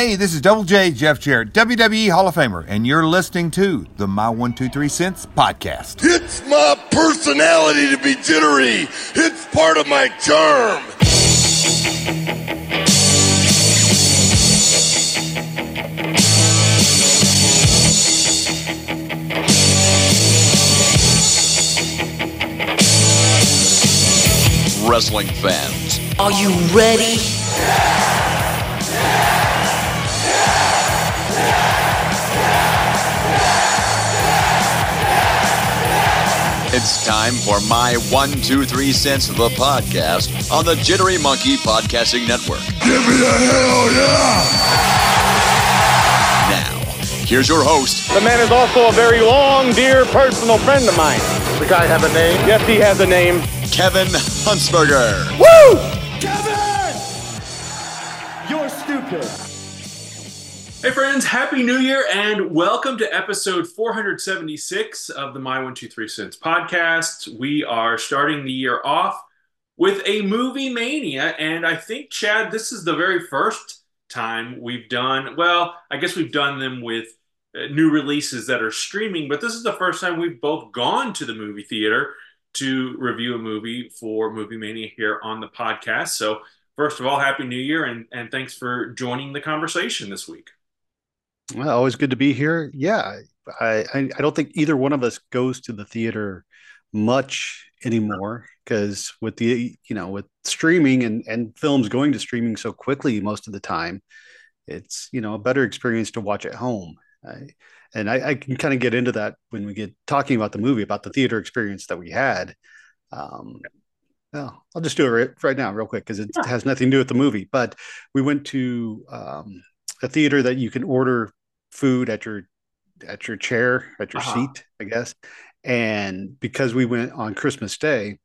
Hey, this is Double J Jeff Jarrett, WWE Hall of Famer, and you're listening to the My One Two Three Cents podcast. It's my personality to be jittery. It's part of my charm. Wrestling fans, Are you ready? It's time for my one, two, three cents of the podcast on the Jittery Monkey Podcasting Network. Give me a hell yeah! Now, here's your host, The man is also a very long, dear personal friend of mine. The guy have a name? Yes, he has a name. Kevin Huntsberger. Woo! Kevin! You're stupid. Hey friends, happy new year and welcome to episode 476 of the My 123 Cents podcast. We are starting the year off with a movie mania and I think Chad this is the very first time we've done well, I guess we've done them with uh, new releases that are streaming, but this is the first time we've both gone to the movie theater to review a movie for Movie Mania here on the podcast. So, first of all, happy new year and and thanks for joining the conversation this week. Well, always good to be here. Yeah, I, I I don't think either one of us goes to the theater much anymore because with the you know with streaming and and films going to streaming so quickly most of the time, it's you know a better experience to watch at home. I, and I, I can kind of get into that when we get talking about the movie about the theater experience that we had. Um, well, I'll just do it right, right now, real quick, because it has nothing to do with the movie. But we went to um, a theater that you can order food at your at your chair at your Uh-huh. seat i guess. And because we went on christmas day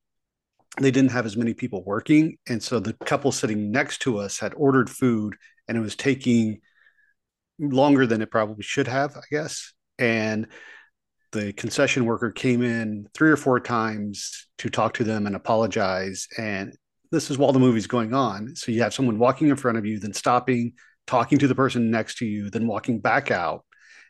they didn't have as many people working. And so the couple sitting next to us had ordered food and it was taking longer than it probably should have i guess. And the concession worker came in three or four times to talk to them and apologize. And this is while the movie's going on. So you have someone walking in front of you then stopping talking to the person next to you, then walking back out.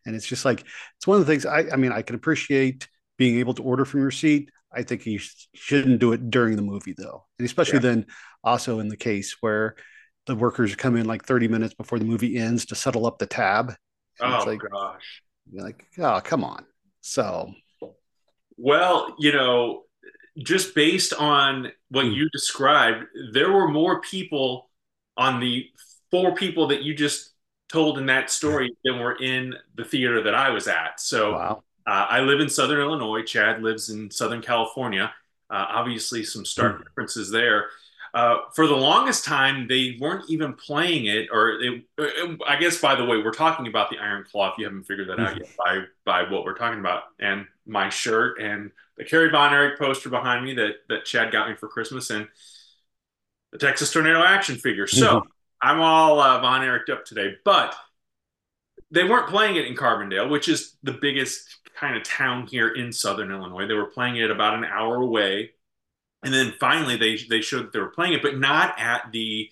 And it's just like, it's one of the things I, I mean, I can appreciate being able to order from your seat. I think you sh- shouldn't do it during the movie though. And especially then also in the case where the workers come in like 30 minutes before the movie ends to settle up the tab. Oh it's like, gosh. you're like, oh, come on. So Well, you know, just based on what Hmm. you described, there were more people on the four people that you just told in that story than were in the theater that I was at. So wow. uh, I live in Southern Illinois. Chad lives in Southern California. Uh, obviously, some stark Hmm. differences there. Uh, for the longest time, they weren't even playing it, or they, uh, I guess. By the way, we're talking about the Iron Claw. If you haven't figured that out yet, by by what we're talking about, and my shirt and the Kerry Von Erich poster behind me that that Chad got me for Christmas, and the Texas Tornado action figure. So I'm all uh, Von Erich up today, but they weren't playing it in Carbondale, which is the biggest kind of town here in Southern Illinois. They were playing it about an hour away, and then finally they they showed that they were playing it, but not at the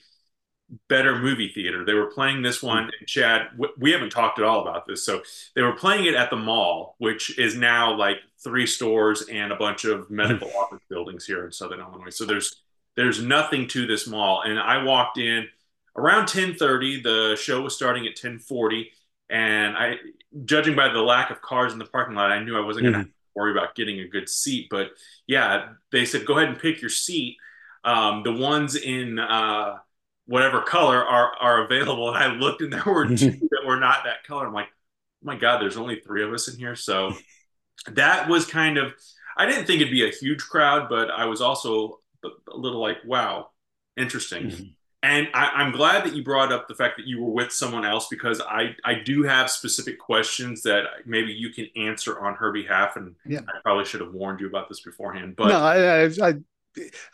better movie theater. They were playing this one, and Chad, we haven't talked at all about this. So they were playing it at the mall, which is now like three stores and a bunch of medical office buildings here in Southern Illinois. So there's there's nothing to this mall, and I walked in around 10:30. The show was starting at 10:40, and I, judging by the lack of cars in the parking lot, I knew I wasn't going to worry about getting a good seat. But yeah, they said go ahead and pick your seat. Um, the ones in uh, whatever color are are available, and I looked, and there were two that were not that color. I'm like, oh my god, there's only three of us in here, so that was kind of. I didn't think it'd be a huge crowd, but I was also a little like, wow, interesting. And I, I'm glad that you brought up the fact that you were with someone else because I, I do have specific questions that maybe you can answer on her behalf. And Yeah. I probably should have warned you about this beforehand. But no, I, I, I,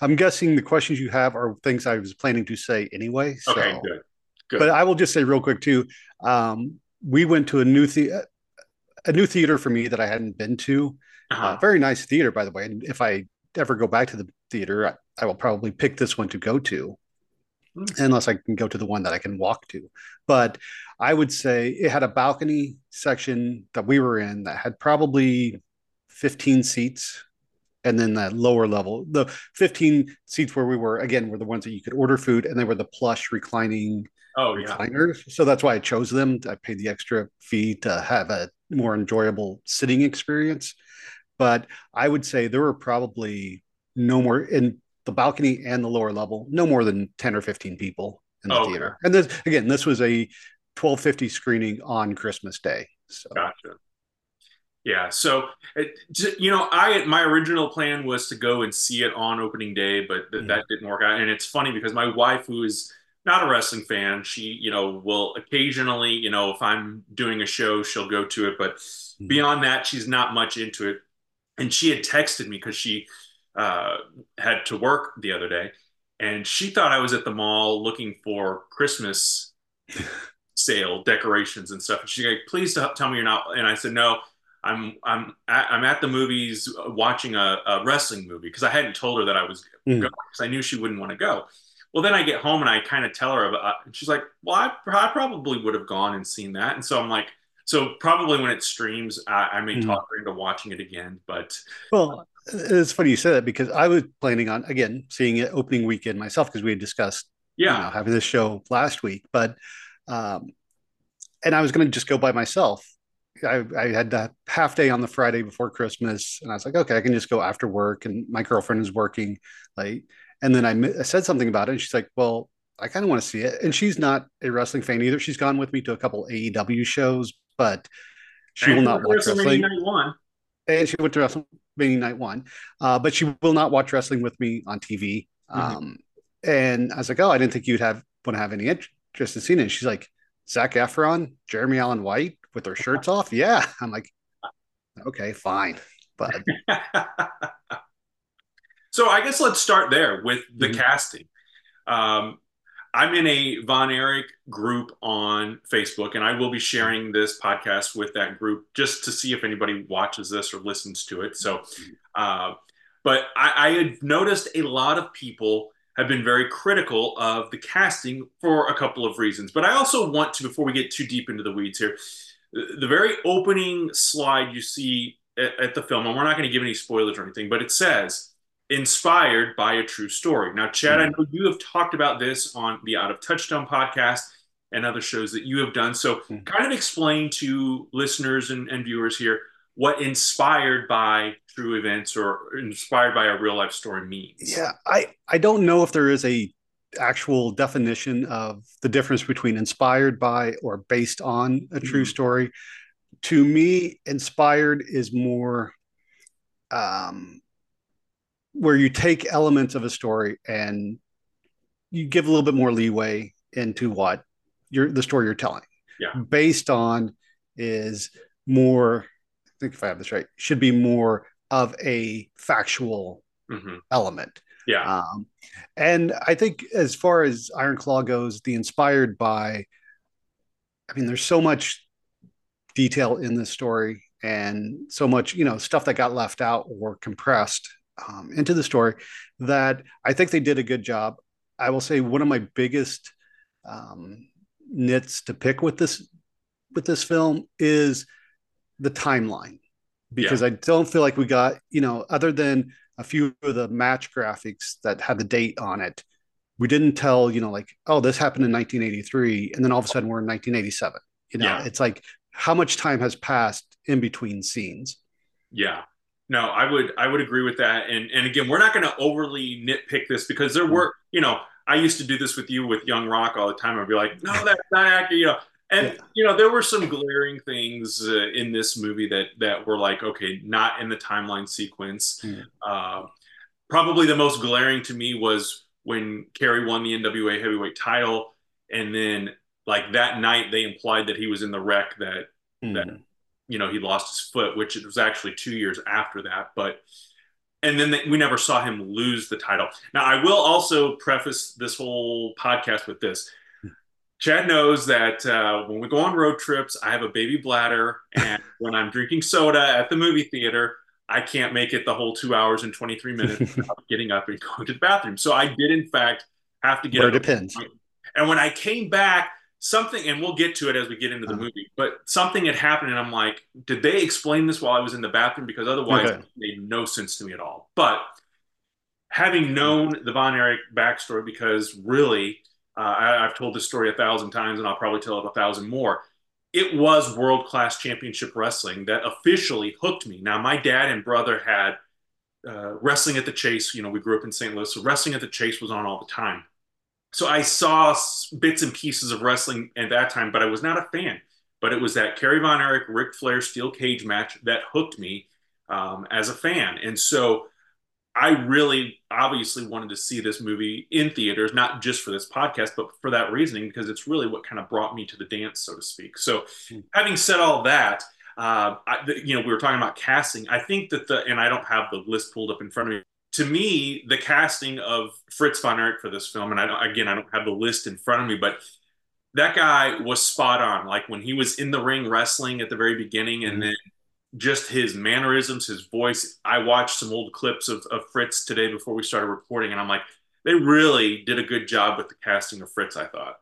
I'm guessing the questions you have are things I was planning to say anyway. So. okay, good. Good. But I will just say real quick too. Um, we went to a new the- a new theater for me that I hadn't been to. uh-huh. Uh, very nice theater, by the way. And if I ever go back to the theater, I, I will probably pick this one to go to. Unless I can go to the one that I can walk to. But I would say it had a balcony section that we were in that had probably 15 seats. And then that lower level, the 15 seats where we were, again, were the ones that you could order food and they were the plush reclining Oh yeah. So that's why I chose them. I paid the extra fee to have a more enjoyable sitting experience. But I would say there were probably no more in the balcony and the lower level, no more than 10 or 15 people in the Okay. theater. And this again, this was a 1250 screening on Christmas Day. So Gotcha. Yeah. So, it, you know, I my original plan was to go and see it on opening day, but th- Mhm. that didn't work out. And it's funny because my wife, who is not a wrestling fan, she, you know, will occasionally, you know, if I'm doing a show, she'll go to it. But beyond that, she's not much into it. And she had texted me because she uh, had to work the other day, and she thought I was at the mall looking for Christmas sale decorations and stuff. And she's like, "Please tell me you're not." And I said, "No, I'm I'm at, I'm at the movies watching a, a wrestling movie because I hadn't told her that I was Mm. going because I knew she wouldn't want to go." Well, then I get home and I kind of tell her about, and she's like, "Well, I, I probably would have gone and seen that." And so I'm like, "So probably when it streams, I, I may Mhm. talk her into watching it again." But Well, it's funny you said that because I was planning on again seeing it opening weekend myself because we had discussed yeah, you know, having this show last week, but um, and I was going to just go by myself. I, I had that half day on the Friday before Christmas, and I was like, okay, I can just go after work, and my girlfriend is working late. And then I, I said something about it, and she's like, well, I kind of want to see it. And she's not a wrestling fan either. She's gone with me to a couple AEW shows, but she will not watch wrestling. And she went to WrestleMania Night One, uh, but she will not watch wrestling with me on TV. Mhm. Um, and I was like, oh, I didn't think you'd have want to have any interest in seeing it. She's like, Zac Efron, Jeremy Allen White with their shirts off. Yeah, I'm like, okay, fine, but so I guess let's start there with the Mhm. casting. Um, I'm in a Von Erich group on Facebook, and I will be sharing this podcast with that group just to see if anybody watches this or listens to it. So, uh, but I, I had noticed a lot of people have been very critical of the casting for a couple of reasons. But I also want to, before we get too deep into the weeds here, the, very opening slide you see at, at the film, and we're not going to give any spoilers or anything, but it says inspired by a true story. Now, Chad, I know you have talked about this on the Out of Touchdown podcast and other shows that you have done. So, Mhm. kind of explain to listeners and, and viewers here what inspired by true events or inspired by a real life story means. yeah, I I don't know if there is a actual definition of the difference between inspired by or based on a true Mhm. story. To me, inspired is more um, where you take elements of a story and you give a little bit more leeway into what you're the story you're telling. Yeah. Based on is more, I think if I have this right, should be more of a factual Mhm. element. Yeah. Um, and I think as far as Iron Claw goes, the inspired by, I mean, there's so much detail in this story and so much, you know, stuff that got left out or compressed um, into the story that I think they did a good job. I will say one of my biggest um, nits to pick with this with this film is the timeline because I don't feel like we got, you know, other than a few of the match graphics that had the date on it, we didn't tell, you know, like, oh, this happened in 1983. And then all of a sudden we're in 1987. You know, Yeah. it's like how much time has passed in between scenes. Yeah. No, I would I would agree with that. And and again, we're not going to overly nitpick this because there were, you know, I used to do this with you with Young Rock all the time. I'd be like, no, that's not accurate, you know. And Yeah. you know, there were some glaring things uh, in this movie that that were like, okay, not in the timeline sequence. Yeah. Uh, probably the most glaring to me was when Kerry won the NWA heavyweight title, and then like that night they implied that he was in the wreck that That- Mm. You know he lost his foot which it was actually two years after that but and then they, we never saw him lose the title now i will also preface this whole podcast with this chad knows that uh, when we go on road trips i have a baby bladder and when i'm drinking soda at the movie theater i can't make it the whole two hours and 23 minutes without getting up and going to the bathroom so i did in fact have to get. Where it depends. And when I came back, something, and we'll get to it as we get into the Uh-huh. movie, but something had happened, and I'm like, did they explain this while I was in the bathroom? Because otherwise, Okay. it made no sense to me at all. But having known the Von Erich backstory, because really, uh, I, I've told this story a thousand times, and I'll probably tell it a thousand more. It was world class championship wrestling that officially hooked me. Now, my dad and brother had uh, wrestling at the Chase. You know, we grew up in St. Louis, so wrestling at the Chase was on all the time. So I saw bits and pieces of wrestling at that time, but I was not a fan. But it was that Kerry Von Erich, Ric Flair steel cage match that hooked me um, as a fan. And so I really obviously wanted to see this movie in theaters, not just for this podcast, but for that reasoning, because it's really what kind of brought me to the dance, so to speak. So, having said all that, uh, I, the, you know, we were talking about casting. I think that the, and I don't have the list pulled up in front of me. To me, the casting of Fritz von Erich for this film, and I don't, again, I don't have the list in front of me, but that guy was spot on. Like when he was in the ring wrestling at the very beginning, and then just his mannerisms, his voice. I watched some old clips of, of Fritz today before we started recording, and I'm like, they really did a good job with the casting of Fritz. I thought.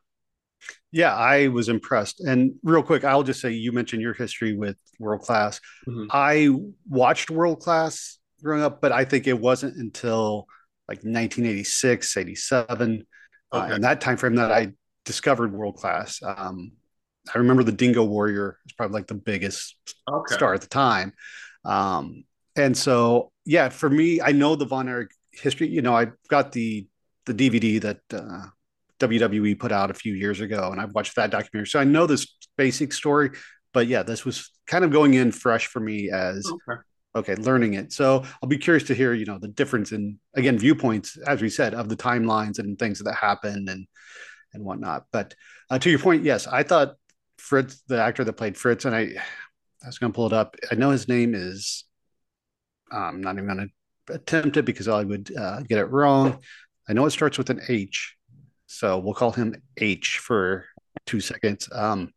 Yeah, I was impressed. And real quick, I'll just say you mentioned your history with World Class. Mhm. I watched World Class growing up, but I think it wasn't until like 1986, 87, uh, in that time frame that I discovered World Class. Um, I remember the Dingo Warrior was probably like the biggest Okay. star at the time. Um, and so, yeah, for me, I know the Von Erich history. You know, I got the the DVD that uh, WWE put out a few years ago, and I've watched that documentary, so I know this basic story. But yeah, this was kind of going in fresh for me as Okay. Okay, learning it. So I'll be curious to hear, you know, the difference in again viewpoints, as we said, of the timelines and things that happened and and whatnot. But uh, to your point, yes, I thought Fritz, the actor that played Fritz, and I, I was going to pull it up. I know his name is. I'm not even going to attempt it because I would uh, get it wrong. I know it starts with an H, so we'll call him H for two seconds. Um,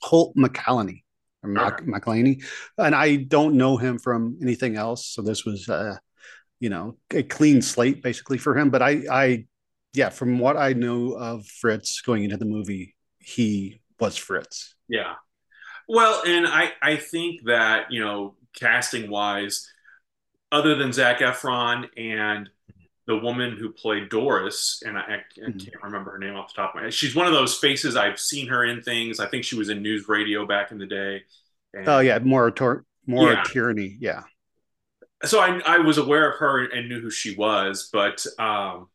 Holt McCallany or Mac, and I don't know him from anything else. So this was, uh, you know, a clean slate basically for him. But I, I, yeah, from what I know of Fritz going into the movie, he was Fritz. Yeah. Well, and I I think that you know casting wise, other than Zac Efron and the woman who played Doris, and I, I can't remember her name off the top of my head. She's one of those faces I've seen her in things. I think she was in NewsRadio back in the day. And Oh yeah, more tor- Maura Yeah. Tierney. Yeah. so I, I was aware of her and knew who she was, but um,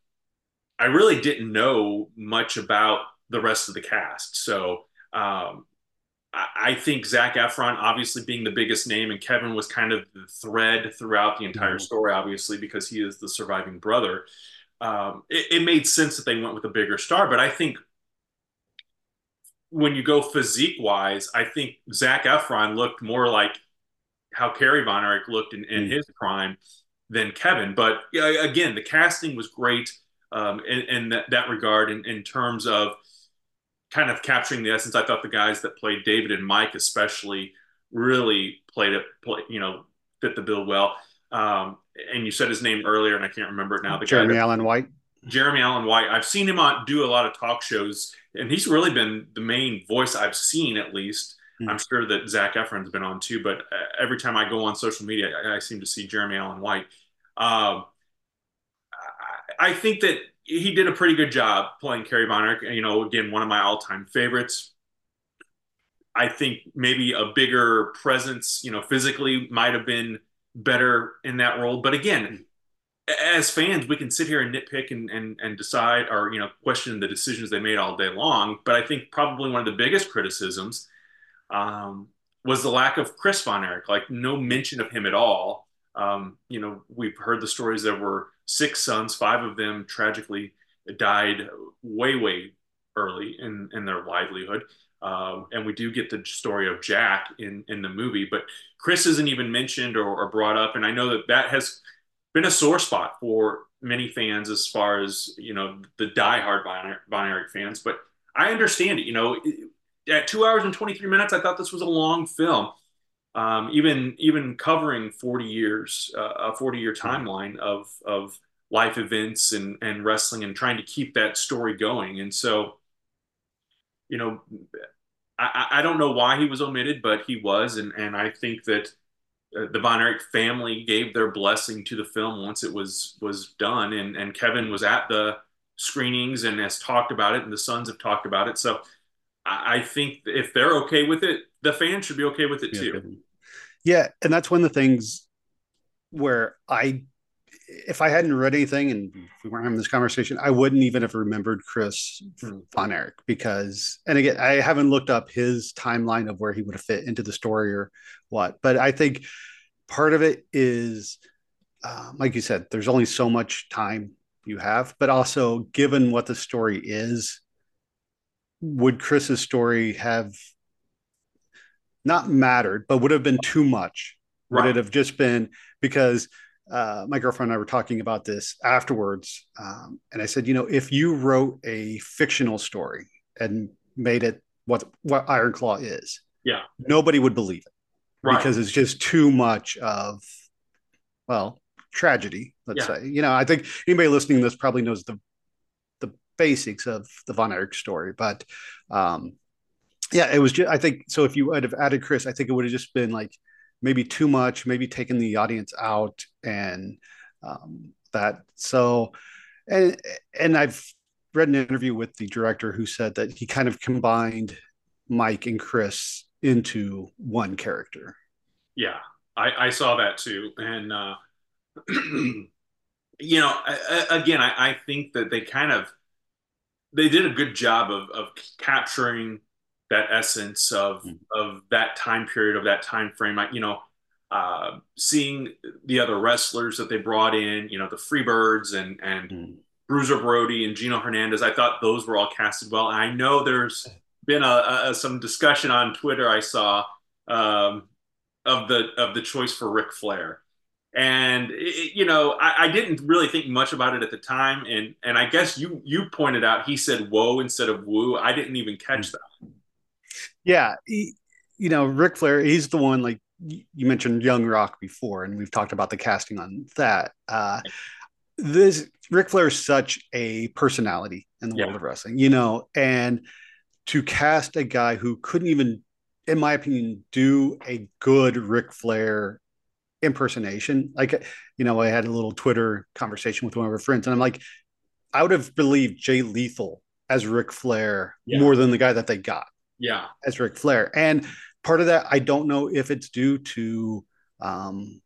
I really didn't know much about the rest of the cast. So um, I, think Zac Efron, obviously being the biggest name, and Kevin was kind of the thread throughout the entire Mhm. story, obviously because he is the surviving brother. Um, it, it made sense that they went with a bigger star, but I think when you go physique wise, I think Zac Efron looked more like how Kerry Von Erich looked in, in Mm. his prime than Kevin. But again, the casting was great um, in, in that, that regard. In, in terms of kind of capturing the essence, I thought the guys that played David and Mike, especially, really played it. Play, you know, fit the bill well. Um, and you said his name earlier, and I can't remember it now. The Jeremy that- Allen White. Jeremy Allen White. I've seen him on do a lot of talk shows, and he's really been the main voice I've seen, at least. Hmm. I'm sure that Zac Efron's been on too, but uh, every time I go on social media, I, I seem to see Jeremy Allen White. Um, I think that he did a pretty good job playing Kerry Erich. You know, again, one of my all-time favorites. I think maybe a bigger presence, you know, physically might have been better in that role. But again, as fans, we can sit here and nitpick and, and, and decide or, you know, question the decisions they made all day long. But I think probably one of the biggest criticisms um, was the lack of Chris Von like no mention of him at all. Um, you know, we've heard the stories. that were six sons, five of them tragically died way, way early in, in their livelihood. Um, and we do get the story of Jack in, in the movie, but Chris isn't even mentioned or, or brought up. And I know that that has been a sore spot for many fans as far as, you know, the diehard Von Von fans. But I understand it. You know, at two hours and 23 minutes, I thought this was a long film. Um, even even covering 40 years, uh, a 40 year timeline of of life events and and wrestling and trying to keep that story going. And so, you know, I, I don't know why he was omitted, but he was, and and I think that uh, the Von Erich family gave their blessing to the film once it was was done, and and Kevin was at the screenings and has talked about it, and the sons have talked about it. So I, I think if they're okay with it, the fans should be okay with it Yeah, too. Yeah, and that's one of the things where I, if I hadn't read anything and we weren't having this conversation, I wouldn't even have remembered Chris Von Erich because, and again, I haven't looked up his timeline of where he would have fit into the story or what, but I think part of it is, um, like you said, there's only so much time you have, but also given what the story is, would Chris's story have not mattered, but would have been too much? Would it have just been because uh, my girlfriend and I were talking about this afterwards, um, and I said, you know, if you wrote a fictional story and made it what what Iron Claw is, Yeah. nobody would believe it Right. because it's just too much of, well, tragedy. Let's Yeah. say, you know, I think anybody listening to this probably knows the the basics of the Von Erich story, but um, yeah, it was just, I think, so if you would have added Chris, I think it would have just been like maybe too much, maybe taking the audience out and um, that. So, and, and I've read an interview with the director who said that he kind of combined Mike and Chris into one character. Yeah, I, I saw that too, and uh, you know, I, I- again, I, I think that they kind of they did a good job of of capturing that essence of Mm. of that time period of that time frame. I, you know, uh, seeing the other wrestlers that they brought in, you know, the Freebirds and and Bruiser Brody and Gino Hernandez. I thought those were all casted well. And I know there's been a, a, some discussion on Twitter I saw um, of the of the choice for Ric Flair, and it, you know I, I didn't really think much about it at the time, and and I guess you you pointed out he said "whoa" instead of "woo." I didn't even catch that. Yeah, he, you know, Ric Flair, he's the one like you mentioned Young Rock before, and we've talked about the casting on that. Uh, this Ric Flair is such a personality in the Yeah. world of wrestling, you know, and to cast a guy who couldn't even, in my opinion, do a good Ric Flair impersonation. Like, you know, I had a little Twitter conversation with one of our friends, and I'm like, I would have believed Jay Lethal as Ric Flair Yeah. more than the guy that they got Yeah, as Ric Flair. And part of that, I don't know if it's due to um,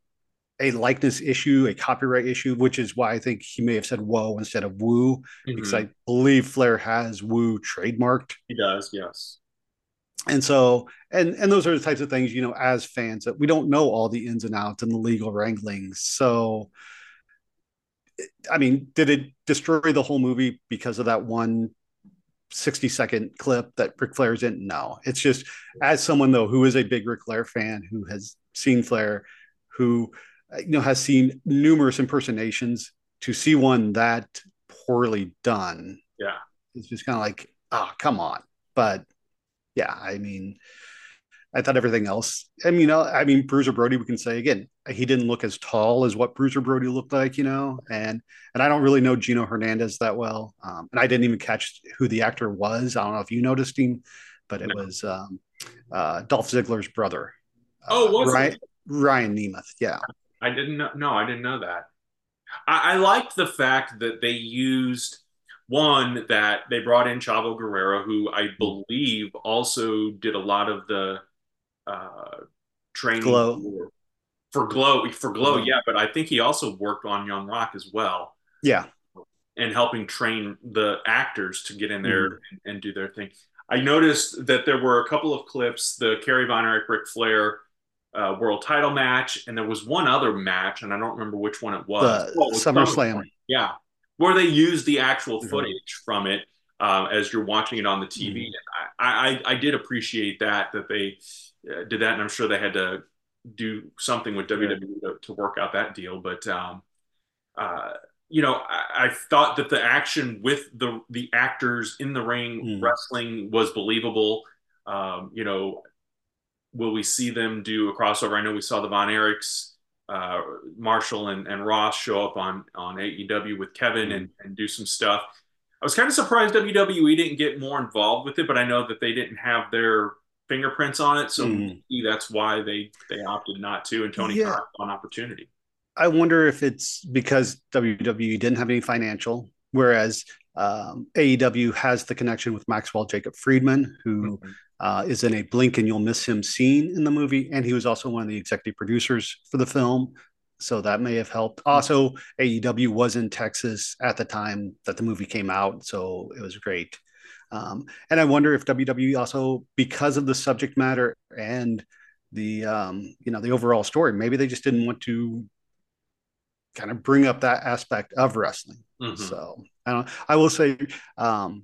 a likeness issue, a copyright issue, which is why I think he may have said whoa instead of woo, because Mhm. I believe Flair has woo trademarked. he does. Yes. And so, and and those are the types of things, you know, as fans that we don't know all the ins and outs and the legal wranglings. So, I mean, did it destroy the whole movie because of that one 60 second clip that Ric Flair's in? No. It's just as someone though who is a big Ric Flair fan, who has seen Flair, who uh, you know has seen numerous impersonations, to see one that poorly done, Yeah. it's just kind of like, oh, come on. But yeah, I mean, I thought everything else. I mean, you know, I mean, Bruiser Brody. We can say again, he didn't look as tall as what Bruiser Brody looked like, you know. And and I don't really know Gino Hernandez that well, um, and I didn't even catch who the actor was. I don't know if you noticed him, but it was um, uh, Dolph Ziggler's brother. Oh, uh, was it? Ryan, Ryan Nemeth. Yeah, I didn't know. No, I didn't know that. I, I liked the fact that they used one that they brought in Chavo Guerrero, who I believe also did a lot of the uh, training Glow. for, for Glow. For Glow, yeah, but I think he also worked on Young Rock as well yeah, and helping train the actors to get in there and, and do their thing. I noticed that there were a couple of clips, the Kerry Von Erich Ric Flair uh, world title match, and there was one other match, and I don't remember which one it was. The Oh, SummerSlam. Yeah, where they used the actual Mhm. footage from it uh, as you're watching it on the TV. Mhm. And I, I, I did appreciate that that they did that, and I'm sure they had to do something with WWE to, to work out that deal. But um, uh, you know, I, I thought that the action with the the actors in the ring Mm. wrestling was believable. Um, you know, will we see them do a crossover? I know we saw the Von Erichs uh, Marshall and, and Ross show up on on AEW with Kevin and, and do some stuff. I was kind of surprised WWE didn't get more involved with it, but I know that they didn't have their fingerprints on it, so maybe that's why they they opted not to. And Tony Yeah. An opportunity. I wonder if it's because WWE didn't have any financial, whereas um, AEW has the connection with Maxwell Jacob Friedman, who uh, is in a blink and you'll miss him scene in the movie, and he was also one of the executive producers for the film. So that may have helped. Also, AEW was in Texas at the time that the movie came out, so it was great. Um, and I wonder if WWE also, because of the subject matter and the um, you know the overall story, maybe they just didn't want to kind of bring up that aspect of wrestling. Mhm. So I don't. I will say, um,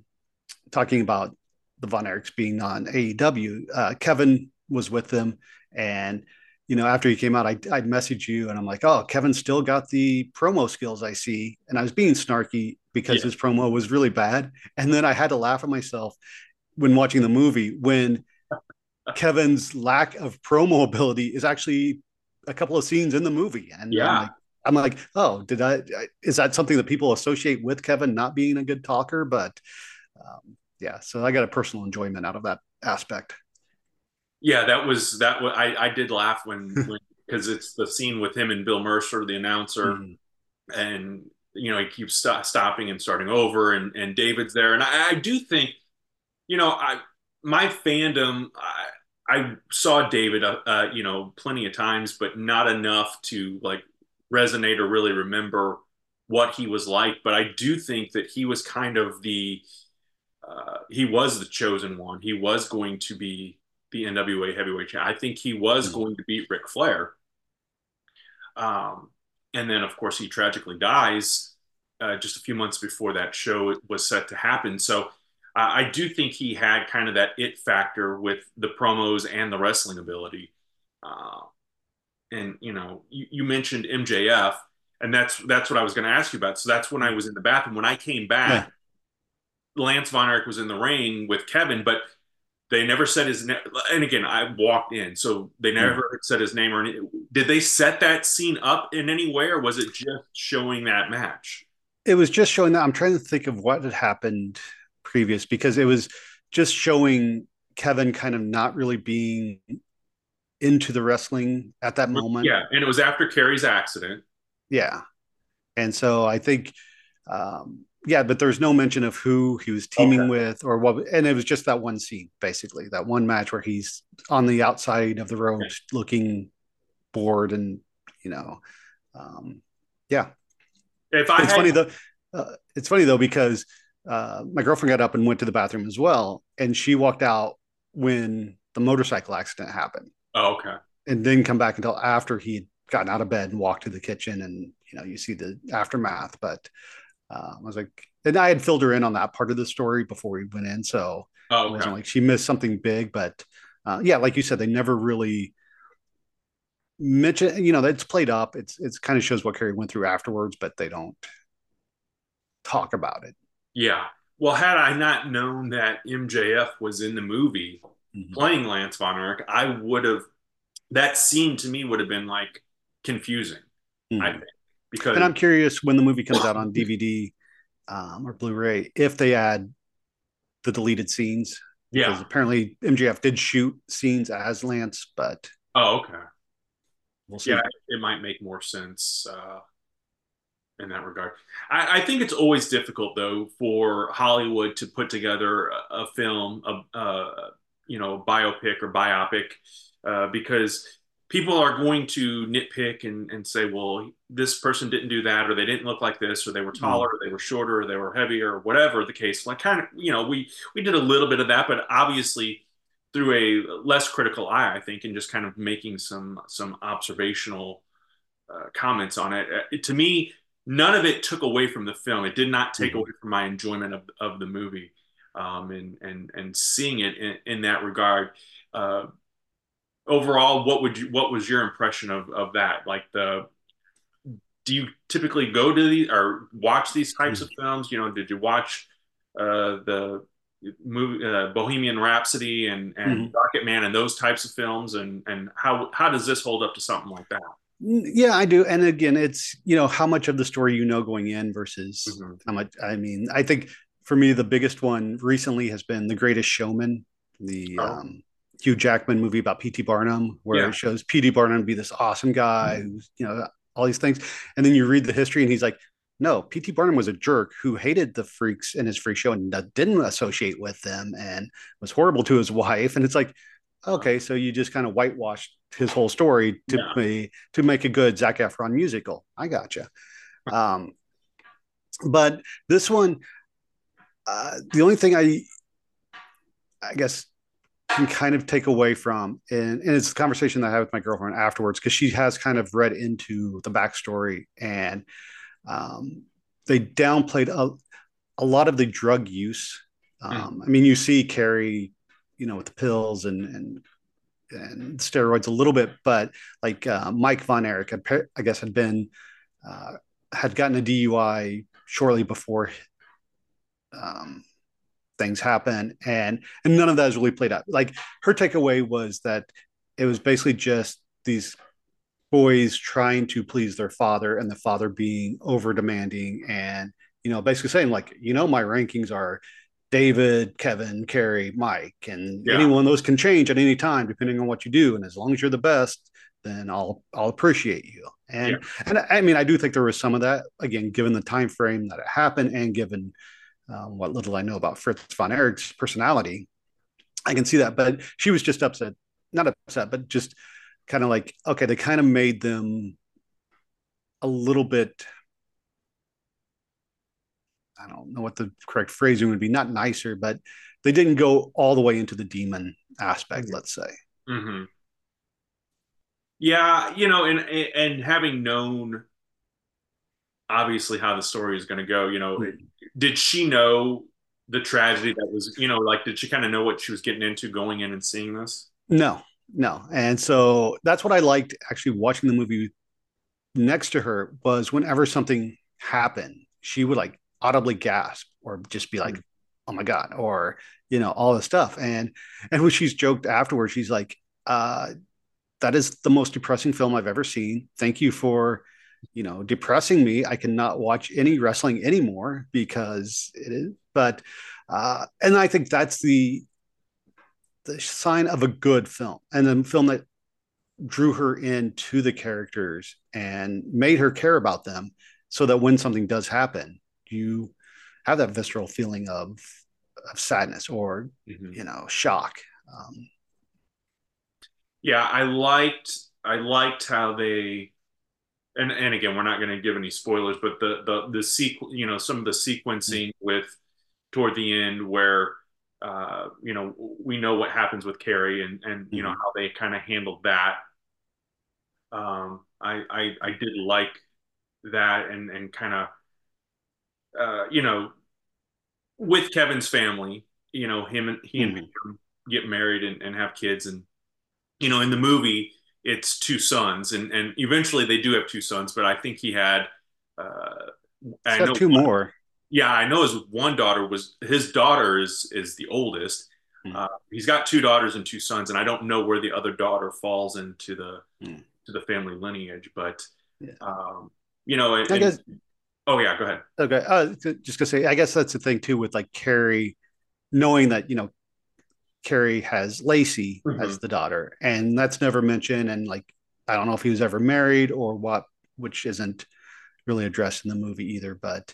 talking about the Von Erichs being on AEW, uh, Kevin was with them, and you know after he came out, I I messaged you, and I'm like, oh, Kevin still got the promo skills I see, and I was being snarky because Yeah. his promo was really bad, and then I had to laugh at myself when watching the movie when Kevin's lack of promo ability is actually a couple of scenes in the movie, and Yeah. I'm like, I'm like, oh, did I? Is that something that people associate with Kevin not being a good talker? But um, yeah, so I got a personal enjoyment out of that aspect. Yeah, that was that. Was, I I did laugh when because it's the scene with him and Bill Mercer, the announcer, Mhm. and you know he keeps sto- stopping and starting over, and and David's there, and I, I do think, you know, I my fandom, I, I saw David, uh, uh, you know, plenty of times, but not enough to like resonate or really remember what he was like. But I do think that he was kind of the uh, he was the chosen one. He was going to be the NWA heavyweight champ. I think he was Mm-hmm. going to beat Ric Flair. Um, and then, of course, he tragically dies uh, just a few months before that show was set to happen. So uh, I do think he had kind of that it factor with the promos and the wrestling ability. Uh, and you know, you, you mentioned MJF, and that's that's what I was going to ask you about. So that's when I was in the bathroom. When I came back, Lance Von Erich was in the ring with Kevin, but they never said his name. And again, I walked in, so they never said his name or any. Did they set that scene up in any way, or was it just showing that match? It was just showing that. I'm trying to think of what had happened previous because it was just showing Kevin kind of not really being into the wrestling at that moment. Yeah, and it was after Kerry's accident. Yeah. And so I think, um, yeah, but there's no mention of who he was teaming Okay. with or what. And it was just that one scene, basically, that one match where he's on the outside of the ropes looking bored and, you know, um, yeah. If I it's had, funny though. Uh, it's funny though, because uh, my girlfriend got up and went to the bathroom as well. And she walked out when the motorcycle accident happened Oh, okay. and didn't come back until after he'd gotten out of bed and walked to the kitchen and you know you see the aftermath but uh, i was like and i had filled her in on that part of the story before we went in so Oh, it wasn't like she missed something big but uh, yeah like you said they never really mention you know it's played up it's it's kind of shows what Kerry went through afterwards but they don't talk about it Yeah. Well, had I not known that MJF was in the movie Mhm. playing Lance Von Erich, I would have. That scene to me would have been like confusing. Mhm. I think because and i'm curious when the movie comes out on dvd um, or blu-ray if they add the deleted scenes Yeah. because apparently MJF did shoot scenes as Lance, but Oh, okay. we'll. Yeah, it might make more sense uh, in that regard. I, I think it's always difficult, though, for Hollywood to put together a, a film, a, a you know biopic or biopic, uh, because people are going to nitpick and, and say, well, this person didn't do that, or they didn't look like this, or they were taller, or they were shorter, or they were heavier, or whatever the case. Like kind of, you know, we we did a little bit of that, but obviously through a less critical eye, I think, and just kind of making some some observational uh, comments on it. Uh, to me, none of it took away from the film. It did not take Mhm. away from my enjoyment of, of the movie, um, and and and seeing it in, in that regard. Uh, overall, what would you what was your impression of of that? Like the do you typically go to these or watch these types of films? You know, did you watch uh, the movie uh, Bohemian Rhapsody and and Mhm. Rocketman and those types of films? And and how how does this hold up to something like that? Yeah, I do. And again, it's you know how much of the story you know going in versus Mhm. how much. I mean, I think for me the biggest one recently has been The Greatest Showman, the Oh. um, Hugh Jackman movie about P.T. Barnum, where Yeah. it shows P.T. Barnum be this awesome guy who's you know all these things, and then you read the history, and he's like, no, P.T. Barnum was a jerk who hated the freaks in his freak show and didn't associate with them and was horrible to his wife, and it's like. Okay, so you just kind of whitewashed his whole story to Yeah. be to make a good Zac Efron musical. I gotcha. Um, but this one, uh, the only thing I, I guess, can kind of take away from, and, and it's a conversation that I had with my girlfriend afterwards because she has kind of read into the backstory and um, they downplayed a, a lot of the drug use. Um, I mean, you see Kerry, you know, with the pills and and and steroids a little bit, but like uh, Mike Von Erich, appa- I guess, had been uh, had gotten a DUI shortly before um, things happen, and and none of that is really played out. Like her takeaway was that it was basically just these boys trying to please their father, and the father being over demanding, and you know, basically saying like, you know, my rankings are David, Kevin, Kerry, Mike, and Yeah. any one of those can change at any time depending on what you do. And as long as you're the best, then I'll I'll appreciate you. And and I mean, I do think there was some of that again, given the time frame that it happened, and given um, what little I know about Fritz von Erich's personality, I can see that. But she was just upset, not upset, but just kind of like, okay, they kind of made them a little bit I don't know what the correct phrasing would be, not nicer, but they didn't go all the way into the demon aspect, let's say. hmm Yeah, you know, and and having known obviously how the story is going to go, you know, did she know the tragedy that was, you know, like did she kind of know what she was getting into going in and seeing this? No, no. And so that's what I liked actually watching the movie next to her was whenever something happened, she would like audibly gasp or just be like, oh my God, or, you know, all this stuff. And, and when she's joked afterwards, she's like, uh, that is the most depressing film I've ever seen. Thank you for, you know, depressing me. I cannot watch any wrestling anymore because it is, but, uh, and I think that's the, the sign of a good film and a film that drew her into the characters and made her care about them so that when something does happen you have that visceral feeling of of sadness or Mhm. you know shock um, Yeah, I liked I liked how they and and again, we're not going to give any spoilers, but the the the sequ you know, some of the sequencing with toward the end where uh, you know, we know what happens with Kerry and and you know Mhm. how they kind of handled that. Um, I I I did like that and and kind of uh, you know, with Kevin's family, you know, him and he and Mhm. Pam get married and, and have kids and you know, in the movie, it's two sons, and and eventually they do have two sons. But I think he had, uh, I know two more Yeah, I know his one daughter was his daughter is is the oldest. Hmm. Uh, he's got two daughters and two sons, and I don't know where the other daughter falls into the Hmm. to the family lineage. But Yeah. um, you know, and, I guess oh yeah, go ahead. okay uh, just gonna say i guess that's the thing too with like kerry knowing that you know kerry has lacey Mhm. as the daughter and that's never mentioned and like i don't know if he was ever married or what which isn't really addressed in the movie either but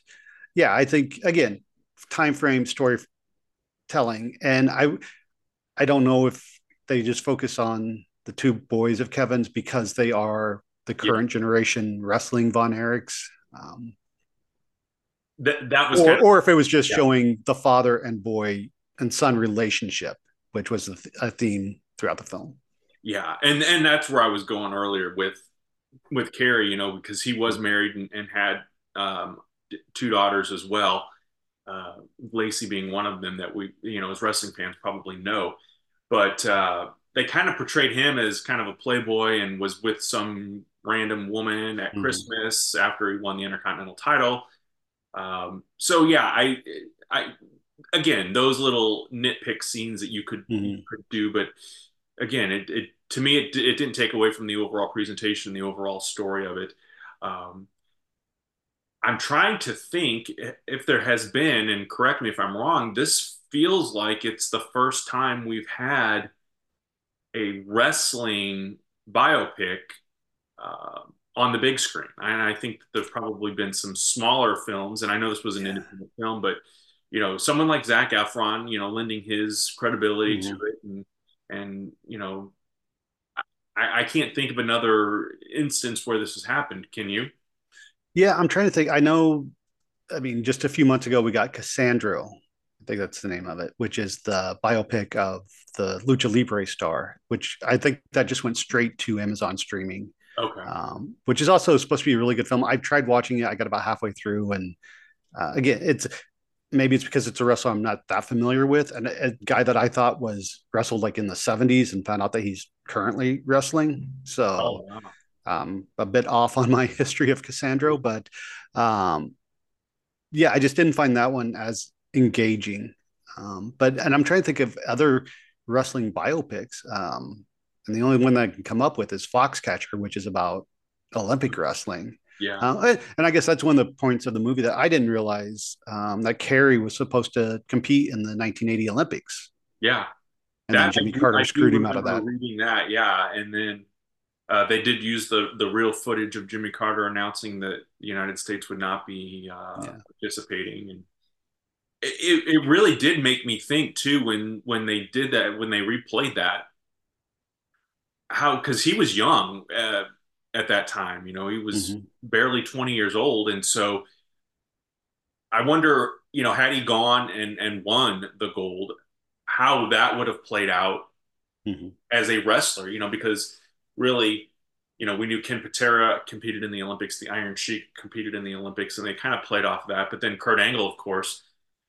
yeah i think again time frame story telling and i i don't know if they just focus on the two boys of kevin's because they are the Yeah. current generation wrestling von erichs um, That that was or, kind of, or if it was just Yeah. showing the father and boy and son relationship, which was a, th- a theme throughout the film. Yeah, and and that's where I was going earlier with with Kerry, you know, because he was married and, and had um, d- two daughters as well. Uh, Lacey being one of them that we, you know, as wrestling fans probably know. But uh, they kind of portrayed him as kind of a playboy and was with some random woman at Mhm. Christmas after he won the Intercontinental title. Um, so yeah, I, I again those little nitpick scenes that you could you Mhm. could do, but again, it, it to me it, it didn't take away from the overall presentation, the overall story of it. Um, I'm trying to think if there has been, and correct me if I'm wrong. This feels like it's the first time we've had a wrestling biopic uh, on the big screen. And I think there's probably been some smaller films, and I know this was an yeah. independent film, but you know, someone like Zac Efron, you know, lending his credibility mm-hmm. to it, and and you know, I, I can't think of another instance where this has happened. Can you? Yeah, I'm trying to think. I know. I mean, just a few months ago, we got Cassandro. I think that's the name of it, which is the biopic of the Lucha Libre star, which I think that just went straight to Amazon streaming. Okay. Um, which is also supposed to be a really good film. I've tried watching it. I got about halfway through, and uh, again, it's maybe it's because it's a wrestler I'm not that familiar with, and a, a, guy that I thought was wrestled like in the 70s, and found out that he's currently wrestling. So, oh, wow. um, a bit off on my history of Cassandro, but um, yeah, I just didn't find that one as engaging. Um, but and I'm trying to think of other wrestling biopics. Um, and the only one that I can come up with is Foxcatcher, which is about Olympic wrestling. Yeah. Uh, and I guess that's one of the points of the movie that I didn't realize um, that Kerry was supposed to compete in the 1980 Olympics. Yeah. And that, then Jimmy Carter screwed him out of that. Reading that, yeah. And then uh, they did use the the real footage of Jimmy Carter announcing that the United States would not be uh, yeah. participating, and it, it really did make me think too when when they did that when they replayed that how because he was young uh, at that time you know he was mm-hmm. barely 20 years old and so i wonder you know had he gone and and won the gold how that would have played out mm-hmm. as a wrestler you know because really you know we knew ken patera competed in the olympics the iron sheik competed in the olympics and they kind of played off of that but then kurt angle of course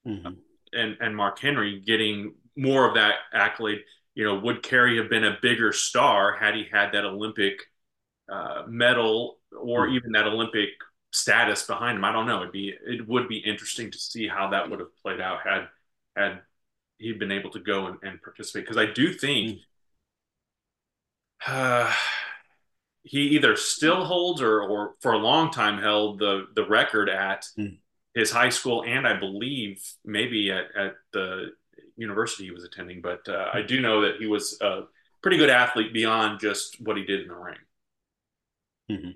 mm-hmm. and and mark henry getting more of that accolade you know, would Kerry have been a bigger star had he had that Olympic uh, medal or hmm. even that Olympic status behind him? I don't know. It'd be it would be interesting to see how that would have played out had had he been able to go and, and participate. Because I do think uh, he either still holds or or for a long time held the the record at. Mm. His high school, and I believe maybe at, at the university he was attending, but uh, I do know that he was a pretty good athlete beyond just what he did in the ring. Mm-hmm.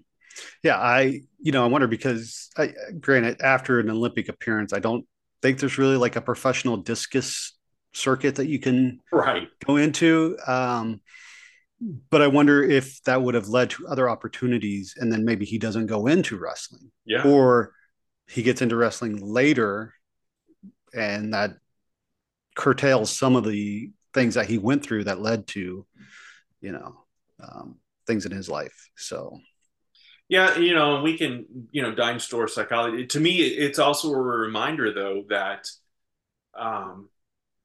Yeah, I you know I wonder because I, granted after an Olympic appearance, I don't think there's really like a professional discus circuit that you can right go into. Um, but I wonder if that would have led to other opportunities, and then maybe he doesn't go into wrestling, yeah, or he gets into wrestling later, and that curtails some of the things that he went through that led to, you know, um, things in his life. So, yeah, you know, we can, you know, dime store psychology. To me, it's also a reminder, though, that, um,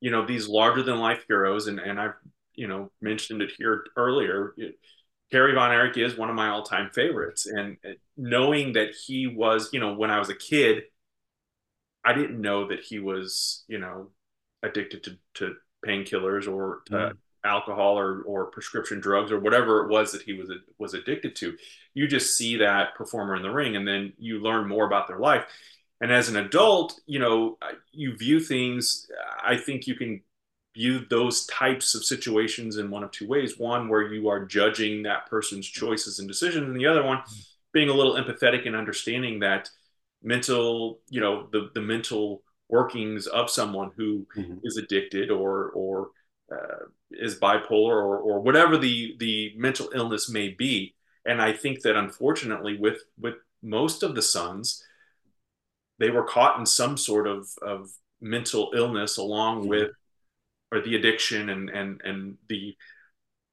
you know, these larger than life heroes, and and I've, you know, mentioned it here earlier. Kerry Von Erich is one of my all time favorites, and knowing that he was, you know, when I was a kid, I didn't know that he was, you know, addicted to, to painkillers or to mm. Alcohol or, or prescription drugs or whatever it was that he was was addicted to. You just see that performer in the ring, and then you learn more about their life. And as an adult, you know, you view things. I think you can view those types of situations in one of two ways. One where you are judging that person's choices and decisions, and the other one being a little empathetic and understanding that mental, you know, the the mental workings of someone who mm-hmm. is addicted or or uh, is bipolar or, or whatever the the mental illness may be. And I think that unfortunately, with with most of the sons, they were caught in some sort of of mental illness along mm-hmm. with or the addiction and and and the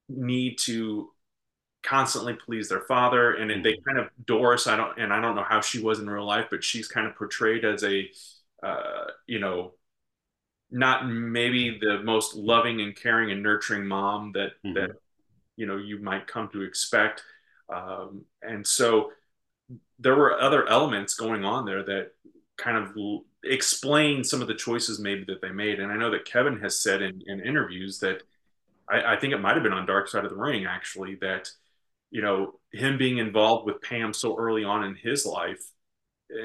need to constantly please their father and mm-hmm. they kind of doris i don't and i don't know how she was in real life but she's kind of portrayed as a uh, you know, not maybe the most loving and caring and nurturing mom that mm-hmm. that you know you might come to expect. Um, and so there were other elements going on there that kind of l- explain some of the choices maybe that they made. And I know that Kevin has said in, in interviews that I, I think it might have been on Dark Side of the Ring actually that you know him being involved with Pam so early on in his life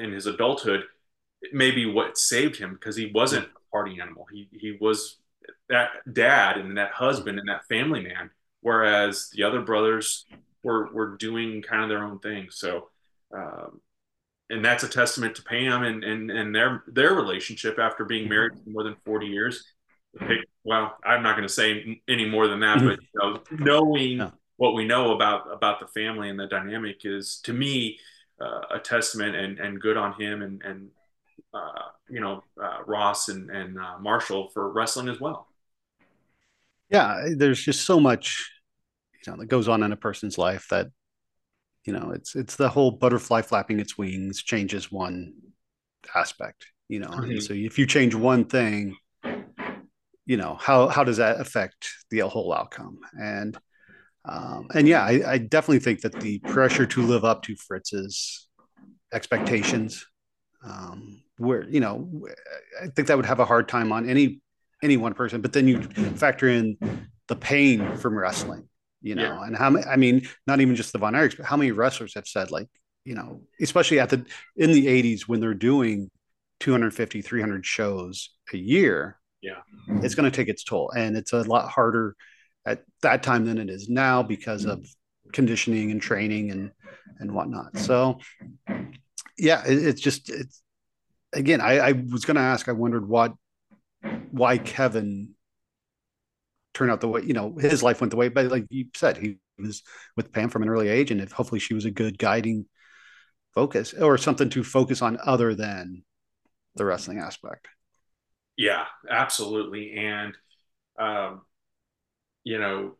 in his adulthood maybe what saved him because he wasn't party animal. He he was that dad and that husband and that family man, whereas the other brothers were were doing kind of their own thing. So, um, and that's a testament to Pam and and and their their relationship after being married for more than forty years. Well, I'm not going to say any more than that, but you know, knowing yeah. what we know about about the family and the dynamic is to me uh, a testament and and good on him and and uh, you know uh, Ross and and uh, Marshall for wrestling as well. Yeah, there's just so much you know that goes on in a person's life that you know it's it's the whole butterfly flapping its wings changes one aspect you know mm-hmm. so if you change one thing you know how how does that affect the whole outcome and um, and yeah I, I definitely think that the pressure to live up to fritz's expectations um, where you know i think that would have a hard time on any any one person but then you factor in the pain from wrestling you know yeah. and how many i mean not even just the von erichs but how many wrestlers have said like you know especially at the in the 80s when they're doing 250 300 shows a year yeah. it's going to take its toll. And it's a lot harder at that time than it is now because of conditioning and training and and whatnot. So yeah it, it's just it's again, I, I was going to ask. I wondered what, why Kevin turned out the way you know his life went the way, but like you said, he was with Pam from an early age, and if hopefully she was a good guiding focus or something to focus on other than the wrestling aspect. Yeah, absolutely, and um, you know,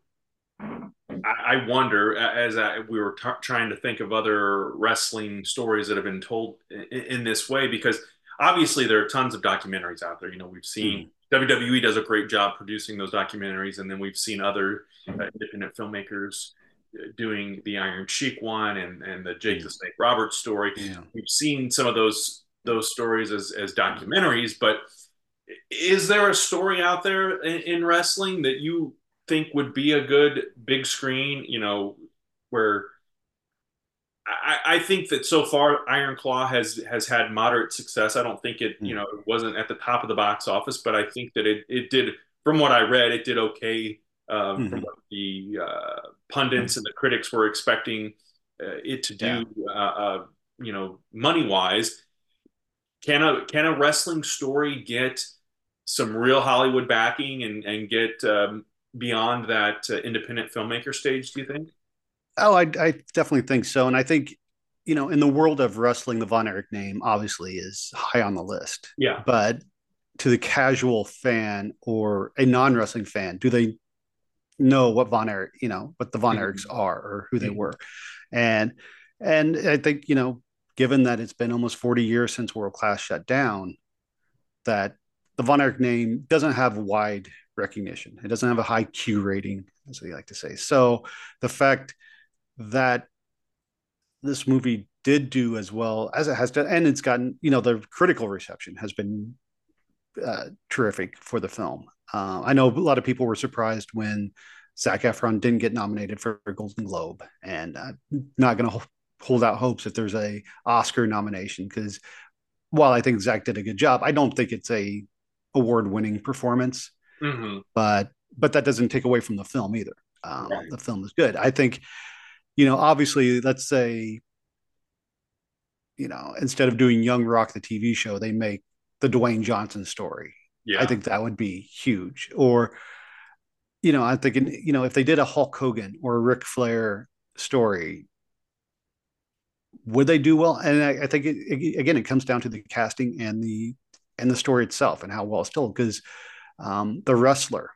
I, wonder as I, we were t- trying to think of other wrestling stories that have been told in, in this way because obviously there are tons of documentaries out there. You know, we've seen mm. WWE does a great job producing those documentaries, and then we've seen other uh, independent filmmakers uh, doing the Iron Sheik one and and the Jake the Snake Roberts story. Yeah. We've seen some of those those stories as as documentaries, but is there a story out there in, in wrestling that you think would be a good big screen? You know, where I, I, think that so far Iron Claw has has had moderate success. I don't think it, you hmm. know, it wasn't at the top of the box office, but I think that it it did. From what I read, it did okay. Uh, mm-hmm. From what the uh, pundits and the critics were expecting uh, it to do, yeah. Uh, uh, you know, money wise. Can a can a wrestling story get some real Hollywood backing and and get um, beyond that uh, independent filmmaker stage? Do you think? Oh, I, I definitely think so. And I think, you know, in the world of wrestling, the Von Erich name obviously is high on the list. Yeah. But to the casual fan or a non wrestling fan, do they know what Von Erich, you know, what the Von mm-hmm. Erichs are or who they mm-hmm. were? And, and I think, you know, given that it's been almost 40 years since World Class shut down, that the Von Erich name doesn't have wide recognition. It doesn't have a high Q rating, as we like to say. So the fact that this movie did do as well as it has done, and it's gotten, you know, the critical reception has been uh, terrific for the film. Uh, I know a lot of people were surprised when Zac Efron didn't get nominated for a Golden Globe, and uh, not going to hold out hopes if there's a Oscar nomination because while I think Zac did a good job, I don't think it's a award winning performance. Mm-hmm. But but that doesn't take away from the film either. Um, right. The film is good. I think you know, obviously, let's say, you know, instead of doing Young Rock, the TV show, they make the Dwayne Johnson story. Yeah. I think that would be huge. Or, you know, I'm thinking, you know, if they did a Hulk Hogan or a Ric Flair story, would they do well? And I, I think it, it, again, it comes down to the casting and the and the story itself and how well it's told. Because um, the wrestler,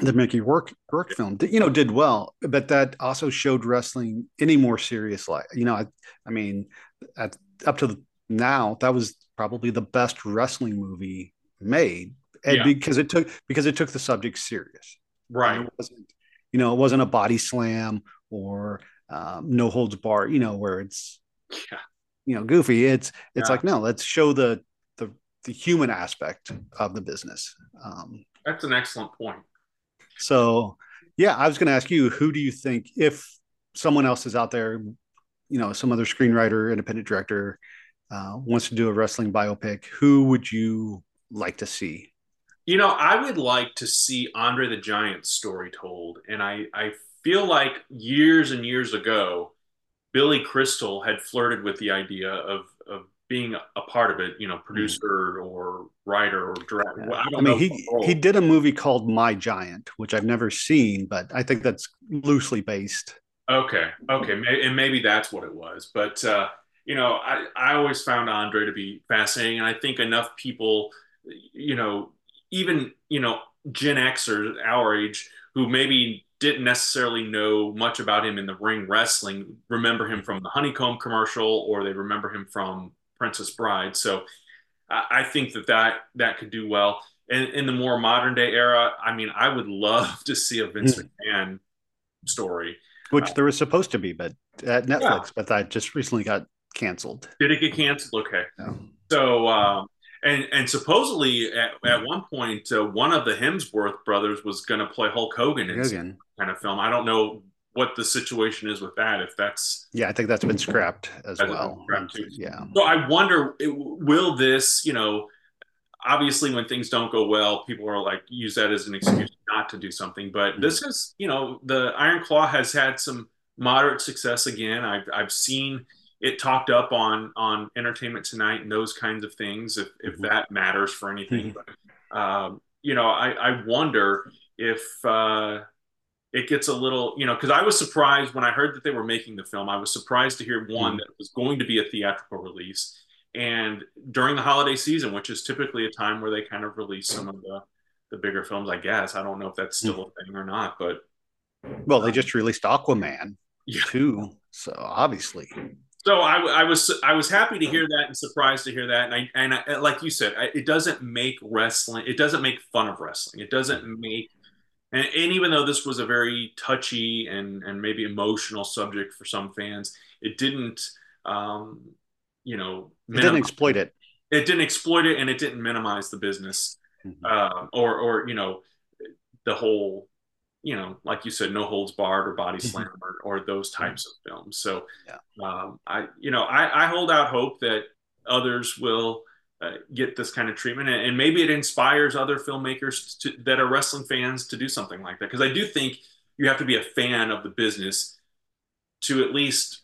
the Mickey Rourke, Rourke film, you know, did well, but that also showed wrestling any more serious life. You know, I, I mean, at, up to now, that was probably the best wrestling movie made, and yeah. because it took because it took the subject serious. Right. it wasn't, you know, it wasn't a body slam or um, no holds bar. You know, where it's, yeah. you know, goofy. It's it's yeah. like no, let's show the the human aspect of the business. Um, That's an excellent point So, yeah, I was going to ask you, who do you think, if someone else is out there, you know, some other screenwriter, independent director, uh, wants to do a wrestling biopic, who would you like to see? You know, I would like to see Andre the Giant's story told, and I I feel like years and years ago, Billy Crystal had flirted with the idea of being a part of it, you know, producer or writer or director. Yeah. I, I, mean, he he did a movie called My Giant, which I've never seen, but I think that's loosely based. Okay, okay, and maybe that's what it was. But uh, you know, I I always found Andre to be fascinating, and I think enough people, you know, even you know Gen Xers our age who maybe didn't necessarily know much about him in the ring wrestling remember him from the honeycomb commercial or they remember him from princess bride so i, I think that, that that could do well in, in the more modern day era i mean i would love to see a vince mm. mcmahon story which uh, there was supposed to be but at netflix yeah. but that just recently got canceled did it get canceled okay no. so um, and and supposedly at, at one point uh, one of the Hemsworth brothers was going to play Hulk Hogan in Hogan. kind of film. I don't know what the situation is with that. If that's yeah, I think that's been scrapped as well. Scrapped yeah. So I wonder, will this, you know, obviously when things don't go well, people are like use that as an excuse not to do something. But mm-hmm. this is, you know, the Iron Claw has had some moderate success again. I've I've seen it talked up on on Entertainment Tonight and those kinds of things, if if mm-hmm. that matters for anything. Mm-hmm. But um, you know, I, I wonder if uh, it gets a little, you know, because I was surprised when I heard that they were making the film. I was surprised to hear one mm-hmm. that was going to be a theatrical release, and during the holiday season, which is typically a time where they kind of release some of the the bigger films. I guess I don't know if that's still mm. a thing or not, but well, they just released Aquaman yeah. too, so obviously so I, I, was I was happy to hear that and surprised to hear that. And I and I, like you said, it doesn't make wrestling. It doesn't make fun of wrestling. It doesn't make. And, and even though this was a very touchy and and maybe emotional subject for some fans, it didn't. Um, you know, it didn't exploit it. It didn't exploit it, and it didn't minimize the business, mm-hmm. uh, or or you know, the whole you know, like you said, no holds barred or body mm-hmm. slam or, or those types of films. So, yeah. um, I, you know, I, I, hold out hope that others will uh, get this kind of treatment, and, and, maybe it inspires other filmmakers to, that are wrestling fans to do something like that. Because I do think you have to be a fan of the business to at least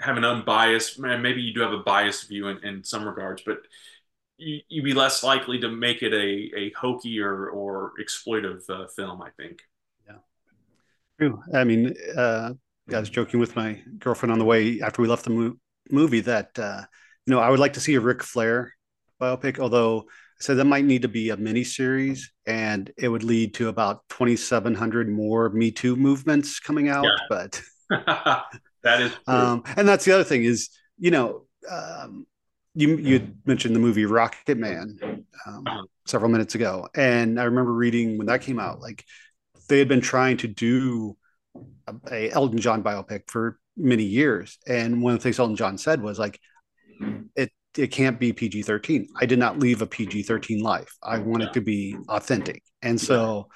have an unbiased. Maybe you do have a biased view in, in some regards, but you'd be less likely to make it a, a hokey or, or exploitive uh, film, I think. Yeah. True. I mean, uh, I was joking with my girlfriend on the way after we left the mo- movie that, uh, you know, I would like to see a Ric Flair biopic, although I said that might need to be a mini series and it would lead to about 2,700 more Me Too movements coming out. Yeah. But that is, um, and that's the other thing is, you know, um, you you mentioned the movie Rocketman um, uh-huh. several minutes ago, and I remember reading when that came out, like they had been trying to do a, a Elton John biopic for many years, and one of the things Elton John said was like, it it can't be PG thirteen. I did not leave a PG thirteen life. I want it to be authentic, and so,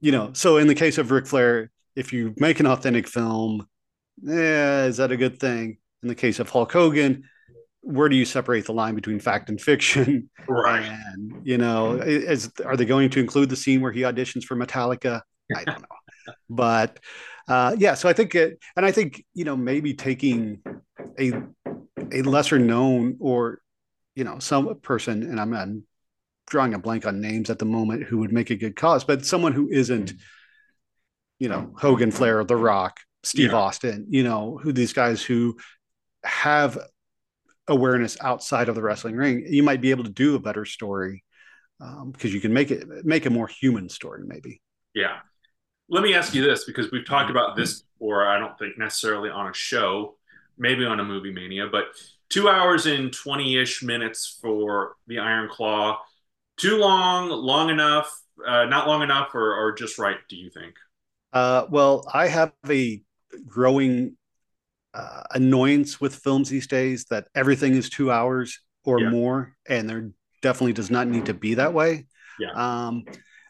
you know, so in the case of Ric Flair, if you make an authentic film, yeah, is that a good thing? In the case of Hulk Hogan where do you separate the line between fact and fiction? Right. And you know, is are they going to include the scene where he auditions for Metallica? I don't know, but uh, yeah. So I think it, and I think you know maybe taking a a lesser known or you know some person, and I'm, I'm drawing a blank on names at the moment who would make a good cause, but someone who isn't you know Hogan, Flair, The Rock, Steve yeah. Austin, you know, who these guys who have awareness outside of the wrestling ring, you might be able to do a better story um, because you can make it make a more human story, maybe. Yeah. Let me ask you this because we've talked about this before. I don't think necessarily on a show, maybe on a movie mania, but two hours and 20 ish minutes for the Iron Claw. Too long, long enough, uh, not long enough, or, or just right, do you think? Uh, well, I have a growing uh, annoyance with films these days that everything is two hours or yeah. more, and there definitely does not need to be that way. Yeah. Um,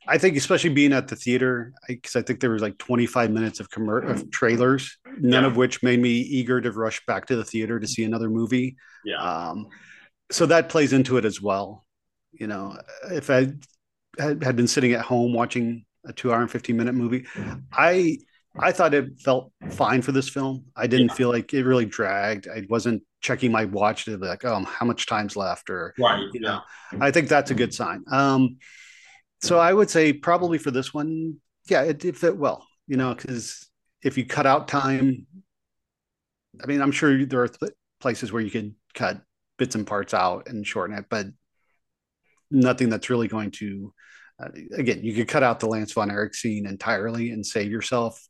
I think, especially being at the theater, because I, I, think there was like 25 minutes of, commer- of trailers, none yeah. of which made me eager to rush back to the theater to see another movie. Yeah. Um, so that plays into it as well. You know, if I had, had been sitting at home watching a two hour and 15 minute movie, I I thought it felt fine for this film. I didn't yeah. feel like it really dragged. I wasn't checking my watch to be like, oh, how much time's left? Or, right. you know, I think that's a good sign. Um, so I would say probably for this one, yeah, it, it fit well, you know, because if you cut out time, I mean, I'm sure there are th- places where you could cut bits and parts out and shorten it, but nothing that's really going to, uh, again, you could cut out the Lance Von Erich scene entirely and save yourself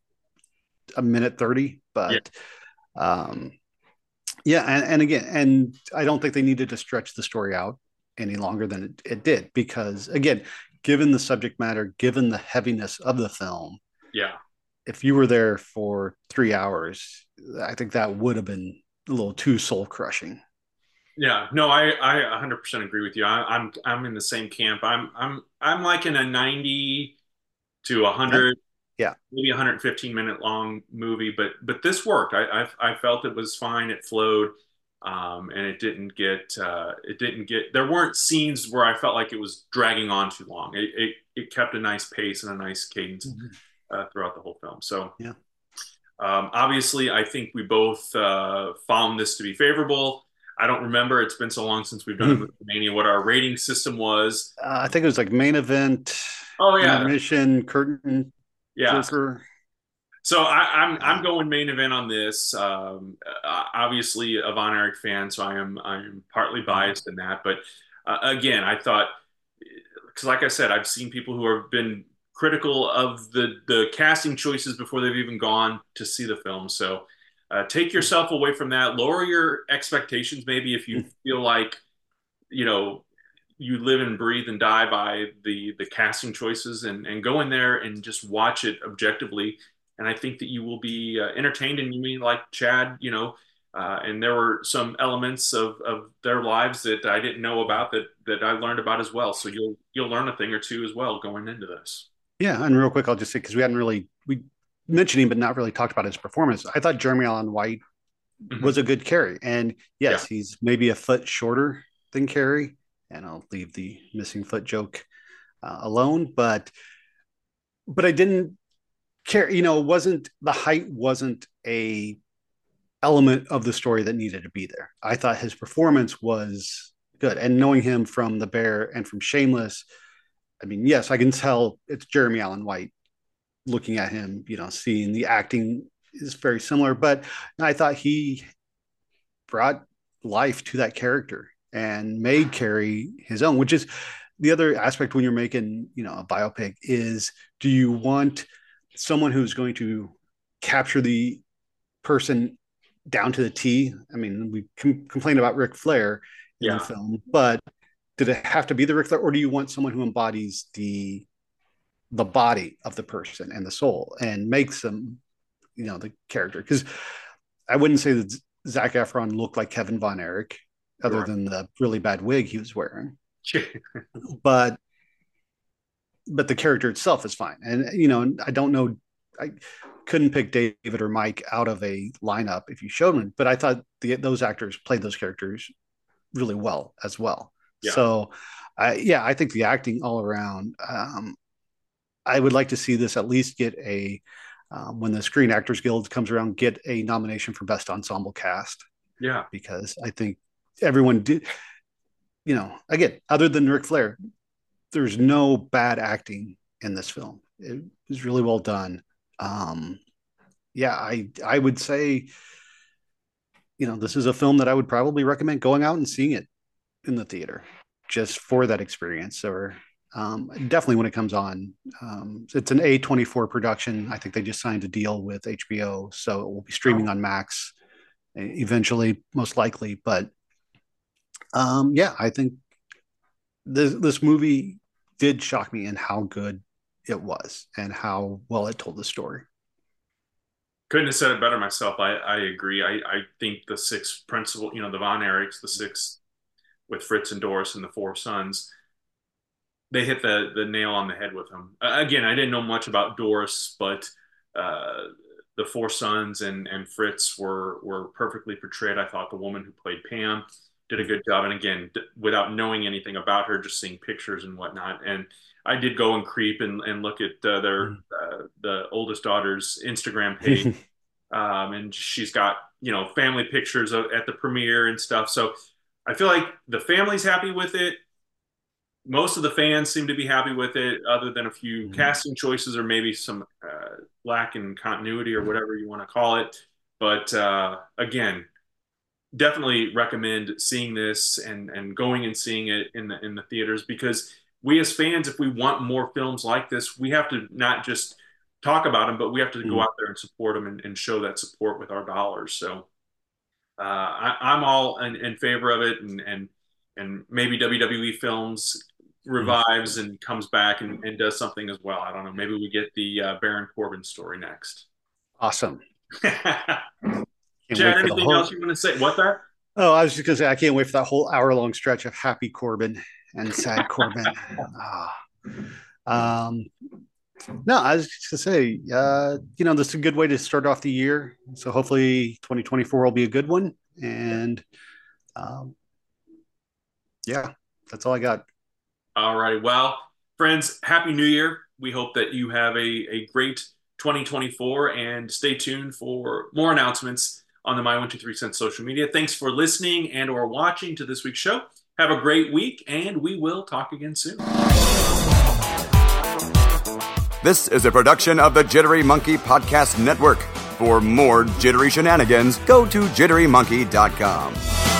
a minute 30, but, yeah. um, yeah, and, and again, and I don't think they needed to stretch the story out any longer than it, it did because again given the subject matter, given the heaviness of the film, yeah, if you were there for three hours, I think that would have been a little too soul crushing. Yeah, no, I I 100% agree with you. I, am I'm, I'm in the same camp. I'm I'm I'm like in a 90 to 100 yeah. Maybe 115 minute long movie but but this worked. I, I, I felt it was fine. It flowed um, and it didn't get uh, it didn't get there weren't scenes where I felt like it was dragging on too long. It it, it kept a nice pace and a nice cadence mm-hmm. uh, throughout the whole film. So yeah. Um, obviously, I think we both uh, found this to be favorable. I don't remember; it's been so long since we've done mm. Mania. What our rating system was? Uh, I think it was like main event. Oh yeah, mission curtain. Yeah. Joker. So I, am I'm, I'm going main event on this. Um, uh, obviously, a Von Erich fan, so I am I'm partly mm-hmm. biased in that. But uh, again, I thought because, like I said, I've seen people who have been critical of the the casting choices before they've even gone to see the film. So uh, take mm-hmm. yourself away from that. Lower your expectations, maybe if you mm-hmm. feel like you know you live and breathe and die by the the casting choices and and go in there and just watch it objectively and I think that you will be uh, entertained. And you mean like Chad, you know, uh, and there were some elements of, of their lives that I didn't know about that that I learned about as well. So you'll you'll learn a thing or two as well going into this. Yeah, and real quick, I'll just say because we hadn't really we mentioned him, but not really talked about his performance. I thought Jeremy Allen White mm-hmm. was a good Kerry, and yes, yeah. he's maybe a foot shorter than Kerry, and I'll leave the missing foot joke uh, alone. But but I didn't care you know wasn't the height wasn't a element of the story that needed to be there. I thought his performance was good and knowing him from the bear and from shameless i mean yes i can tell it's jeremy allen white looking at him you know seeing the acting is very similar but i thought he brought life to that character and made Kerry his own which is the other aspect when you're making you know a biopic is do you want someone who's going to capture the person down to the T. I mean, we com- complain about Ric Flair in yeah. the film, but did it have to be the Ric Flair, or do you want someone who embodies the the body of the person and the soul and makes them, you know, the character? Because I wouldn't say that Zac Efron looked like Kevin Von Erich, other than the really bad wig he was wearing. but but the character itself is fine. And you know, I don't know, I couldn't pick David or Mike out of a lineup if you showed them, but I thought the, those actors played those characters really well as well. Yeah. So, I, yeah, I think the acting all around. Um, I would like to see this at least get a um, when the Screen Actors Guild comes around, get a nomination for Best Ensemble Cast. Yeah, because I think everyone did. You know, again, other than Ric Flair, there's no bad acting in this film. It was really well done. Um, yeah, I I would say, you know, this is a film that I would probably recommend going out and seeing it in the theater just for that experience. Or um, definitely when it comes on, um, it's an A24 production. I think they just signed a deal with HBO, so it will be streaming on Max eventually, most likely. But um, yeah, I think this this movie did shock me in how good it was and how well it told the story. Couldn't have said it better myself. I, I agree. I, I think the six principal, you know, the Von Erichs, the six with Fritz and Doris and the four sons, they hit the the nail on the head with him. Again, I didn't know much about Doris, but uh, the four sons and and Fritz were were perfectly portrayed. I thought the woman who played Pam did a good job, and again, d- without knowing anything about her, just seeing pictures and whatnot, and I did go and creep and, and look at uh, their mm. uh, the oldest daughter's Instagram page, um, and she's got you know family pictures of, at the premiere and stuff. So I feel like the family's happy with it. Most of the fans seem to be happy with it, other than a few mm-hmm. casting choices or maybe some uh, lack in continuity or whatever you want to call it. But uh, again, definitely recommend seeing this and and going and seeing it in the in the theaters because we as fans, if we want more films like this, we have to not just talk about them, but we have to mm. go out there and support them and, and, show that support with our dollars. So uh, I, am all in, in, favor of it, and and and maybe WWE films revives mm. and comes back and, and, does something as well. I don't know. Maybe we get the uh, Baron Corbin story next. Awesome. Chad, anything whole... else you want to say? What that? Oh, I was just going to say, I can't wait for that whole hour long stretch of happy Corbin and sad Corbin. Ah. Um, no, I was just gonna say, uh, you know, this is a good way to start off the year. So hopefully, 2024 will be a good one. And um, yeah, that's all I got. All right. Well, friends, happy New Year. We hope that you have a, a great 2024 and stay tuned for more announcements on the My One Two Three Cents social media. Thanks for listening and or watching to this week's show. Have a great week, and we will talk again soon. This is a production of the Jittery Monkey Podcast Network. For more jittery shenanigans, go to jitterymonkey.com.